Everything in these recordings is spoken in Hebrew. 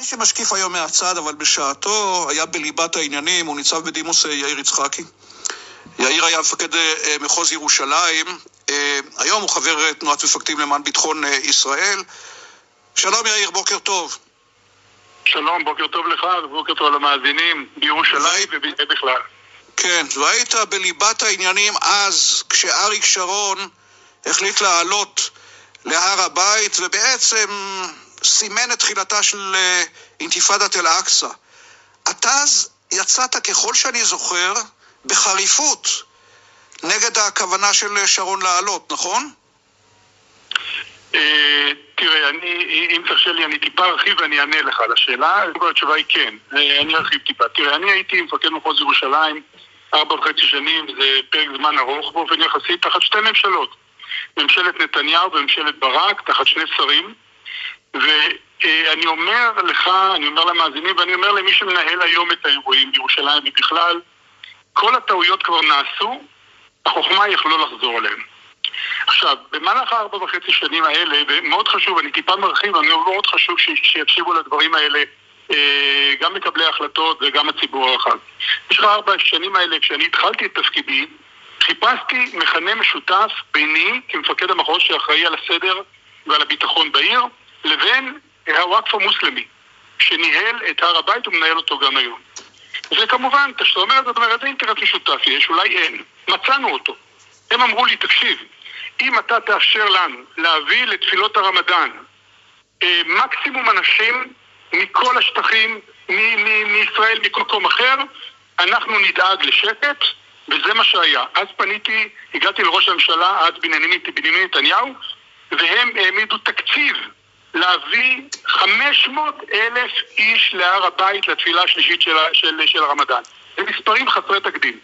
מי שמשקיף היום מהצד, אבל בשעתו היה בליבת העניינים, הוא ניצב בדימוס אה, יאיר יצחקי. יאיר היה מפקד אה, מחוז ירושלים, אה, היום הוא חבר תנועת מפקדים למען ביטחון ישראל. שלום יאיר, בוקר טוב. שלום, בוקר טוב לך ובוקר טוב למאזינים בירושלים ובכלל. כן, והיית בליבת העניינים אז, כשאריק שרון החליט לעלות להר הבית, ובעצם סימן את תחילתה של אה, אינתיפאדת אל-אקצא. אתה אז יצאת, ככל שאני זוכר, בחריפות נגד הכוונה של שרון לעלות, נכון? אה, תראה, אני, אם תרשה לי, אני טיפה ארחיב ואני אענה לך על השאלה. התשובה היא כן, אה, אני ארחיב טיפה. תראה, אני הייתי מפקד מחוז ירושלים ארבע וחצי שנים, זה פרק זמן ארוך באופן יחסי, תחת שתי ממשלות. ממשלת נתניהו וממשלת ברק, תחת שני שרים. ואני אומר לך, אני אומר למאזינים ואני אומר למי שמנהל היום את האירועים בירושלים ובכלל, כל הטעויות כבר נעשו, החוכמה היא איך לא לחזור עליהן. עכשיו, במהלך הארבע וחצי שנים האלה, ומאוד חשוב, אני טיפה מרחיב, אני אומר מאוד חשוב שיקשיבו לדברים האלה אה, גם מקבלי ההחלטות וגם הציבור הרחב. במשך הארבע השנים האלה, כשאני התחלתי את תפקידי, חיפשתי מכנה משותף ביני, כמפקד המחוז שאחראי על הסדר ועל הביטחון בעיר, לבין הוואקף המוסלמי, שניהל את הר הבית ומנהל אותו גם היום. וכמובן, כשאתה אומר את זה, אתה אומר, איזה אינטרס משותף יש? אולי אין. מצאנו אותו. הם אמרו לי, תקשיב, אם אתה תאפשר לנו להביא לתפילות הרמדאן אה, מקסימום אנשים מכל השטחים, מישראל, מכל מקום אחר, אנחנו נדאג לשקט, וזה מה שהיה. אז פניתי, הגעתי לראש הממשלה, אז בנימין נתניהו, והם העמידו תקציב להביא 500 אלף איש להר הבית לתפילה השלישית של, של, של הרמדאן. זה מספרים חסרי תקדים.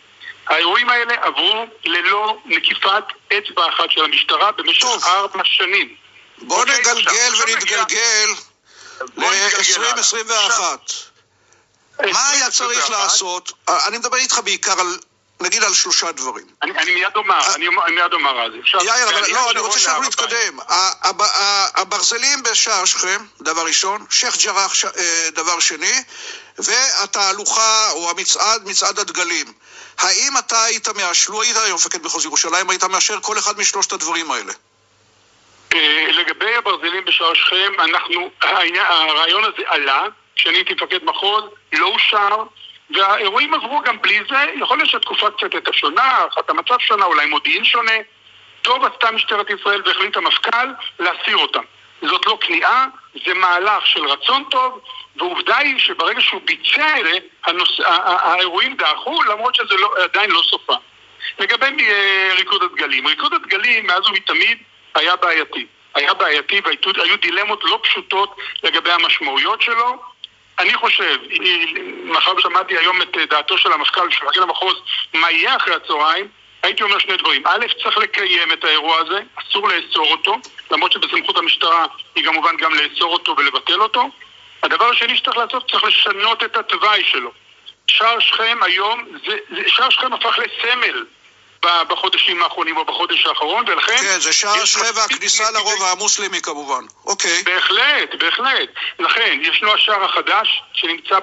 האירועים האלה עברו ללא נקיפת אצבע אחת של המשטרה במשך. ארבע שנים. בוא אוקיי, נגלגל ונתגלגל ל-2021. מה היה צריך לעשות? אני מדבר איתך בעיקר על נגיד על שלושה דברים. אני, אני מיד אומר, אני, מיד אומר על זה. יאיר, אבל לא, אני רוצה שאנחנו נתקדם. הברזלים בשער שכם, דבר ראשון, שייח' ג'ראח, אה, דבר שני, והתהלוכה או המצעד, מצעד הדגלים. האם אתה היית מאשר, לו היית היום מפקד מחוז ירושלים, היית מאשר כל אחד משלושת הדברים האלה? אה, לגבי הברזלים בשער שכם, אנחנו, הרעיון הזה עלה, כשאני הייתי מפקד מחוז, לא אושר. והאירועים עברו גם בלי זה, יכול להיות שהתקופה קצת הייתה שונה, הערכת המצב שונה, אולי מודיעין שונה. טוב עשתה משטרת ישראל והחליט המפכ"ל להסיר אותם. זאת לא כניעה, זה מהלך של רצון טוב, ועובדה היא שברגע שהוא ביצע את זה, הנוס... האירועים דעכו, למרות שזה לא, עדיין לא סופה. לגבי אה, ריקוד הדגלים, ריקוד הדגלים מאז ומתמיד היה בעייתי. היה בעייתי והיו דילמות לא פשוטות לגבי המשמעויות שלו, אני חושב, מאחר ושמעתי היום את דעתו של המפכ"ל, של מפקד המחוז, מה יהיה אחרי הצהריים, הייתי אומר שני דברים. א', צריך לקיים את האירוע הזה, אסור לאסור אותו, למרות שבסמכות המשטרה היא כמובן גם לאסור אותו ולבטל אותו. הדבר השני שצריך לעשות, צריך לשנות את התוואי שלו. שער שכם היום, זה, שער שכם הפך לסמל בחודשים האחרונים או בחודש האחרון, ולכן... כן, זה שער שכם והכניסה לרובע המוסלמי כמובן. אוקיי. בהחלט, בהחלט. לכן, ישנו השער החדש, שנמצא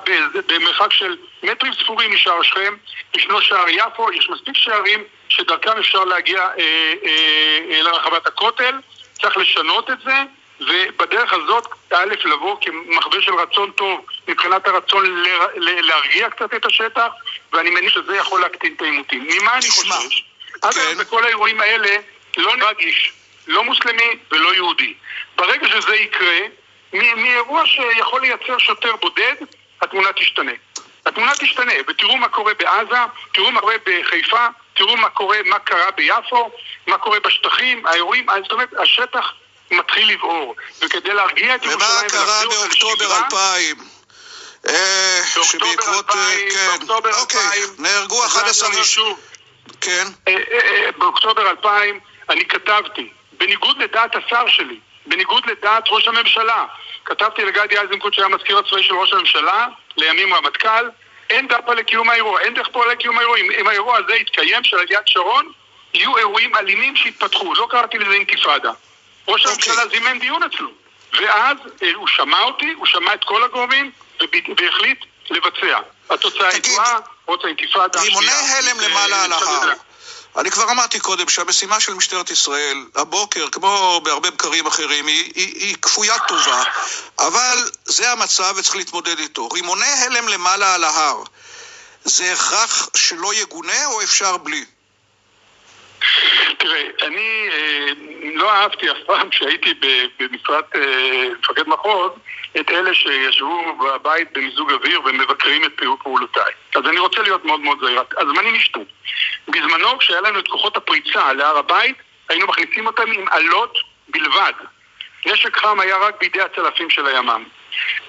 במרחק של מטרים ספורים משער שכם, ישנו שער יפו, יש מספיק שערים שדרכם אפשר להגיע אה, אה, אה, לרחבת הכותל, צריך לשנות את זה. ובדרך הזאת, א', לבוא כמחווה של רצון טוב מבחינת הרצון להרגיע קצת את השטח, ואני מניח שזה יכול להקטין את העימותים. ממה אני חושש? עד היום כן. בכל האירועים האלה לא נהרג איש, לא מוסלמי ולא יהודי. ברגע שזה יקרה, מאירוע שיכול לייצר שוטר בודד, התמונה תשתנה. התמונה תשתנה, ותראו מה קורה בעזה, תראו מה קורה בחיפה, תראו מה קורה, מה קרה ביפו, מה קורה בשטחים, האירועים, זאת אומרת, השטח מתחיל לבעור. וכדי להרגיע את ירושלים ומה קרה באוקטובר 2000? אה, שבעקבות, אה, כן, אוקיי, נהרגו 11 איש. כן. אה, אה, אה, באוקטובר 2000 אני כתבתי, בניגוד לדעת השר שלי, בניגוד לדעת ראש הממשלה, כתבתי לגדי איזנקוט שהיה המזכיר הצבאי של ראש הממשלה, לימים רמטכ"ל, אין דרך פה לקיום האירוע, אין דרך פה לקיום האירוע. אם, האירוע הזה יתקיים, של עליית שרון, יהיו אירועים אלימים שיתפתחו. לא קראתי לזה אינתיפאדה. ראש. אוקיי. הממשלה זימן דיון אצלו. ואז הוא שמע אותי, הוא שמע את כל הגורמים, והחליט לבצע. התוצאה ידועה, פרוץ האינתיפאדה השנייה. רימוני הלם למעלה על ההר. אני כבר אמרתי קודם שהמשימה של משטרת ישראל, הבוקר, כמו בהרבה בקרים אחרים, היא, היא, היא כפוית טובה, אבל זה המצב וצריך להתמודד איתו. רימוני הלם למעלה על ההר, זה הכרח שלא יגונה או אפשר בלי? תראה, אני אה, לא אהבתי אף פעם כשהייתי במשרד אה, מפקד מחוז את אלה שישבו בבית במיזוג אוויר ומבקרים את פעולותיי. אז אני רוצה להיות מאוד מאוד זהיר. הזמנים השתו. בזמנו, כשהיה לנו את כוחות הפריצה להר הבית, היינו מכניסים אותם עם אלות בלבד. נשק חם היה רק בידי הצלפים של הימ"מ.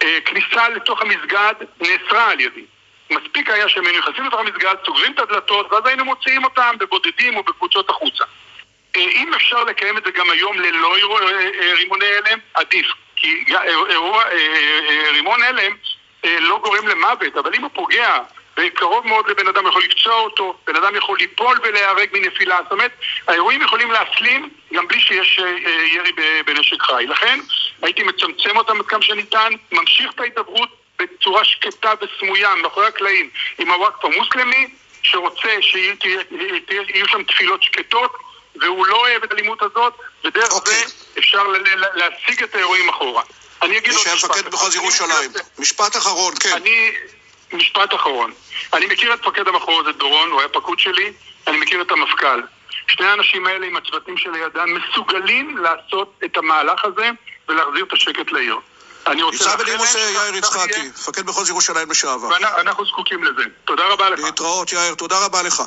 אה, כניסה לתוך המסגד נאסרה על ידי. מספיק היה שהם היו נכנסים לתוך המסגד, סוגרים את הדלתות, ואז היינו מוציאים אותם בבודדים או בקבוצות החוצה. אה, אם אפשר לקיים את זה גם היום ללא אה, רימוני הלם, עדיף. כי אירוע, רימון הלם לא גורם למוות, אבל אם הוא פוגע וקרוב מאוד לבן אדם יכול לפצוע אותו, בן אדם יכול ליפול ולהיהרג מנפילה. זאת אומרת, האירועים יכולים להסלים גם בלי שיש ירי בנשק חי. לכן הייתי מצמצם אותם עד כמה שניתן, ממשיך את ההידברות בצורה שקטה וסמויה, מאחורי הקלעים, עם הוואקף המוסלמי, שרוצה שיהיו שם תפילות שקטות, והוא לא אוהב את האלימות הזאת, ודרך okay. אוקיי. זה אפשר להשיג את האירועים אחורה. אני אגיד עוד משפט. מפקד מחוז ירושלים. משפט אחרון, כן. אני... משפט אחרון. אני מכיר את מפקד המחוז, את דורון, הוא היה פקוד שלי, אני מכיר את המפכ"ל. שני האנשים האלה עם הצוותים שלידם מסוגלים לעשות את המהלך הזה ולהחזיר את השקט לעיר. ניצב בדימוס יאיר יצחקי, מפקד מחוז ירושלים לשעבר. ואנחנו זקוקים לזה. תודה רבה לך. להתראות, יאיר, תודה רבה לך.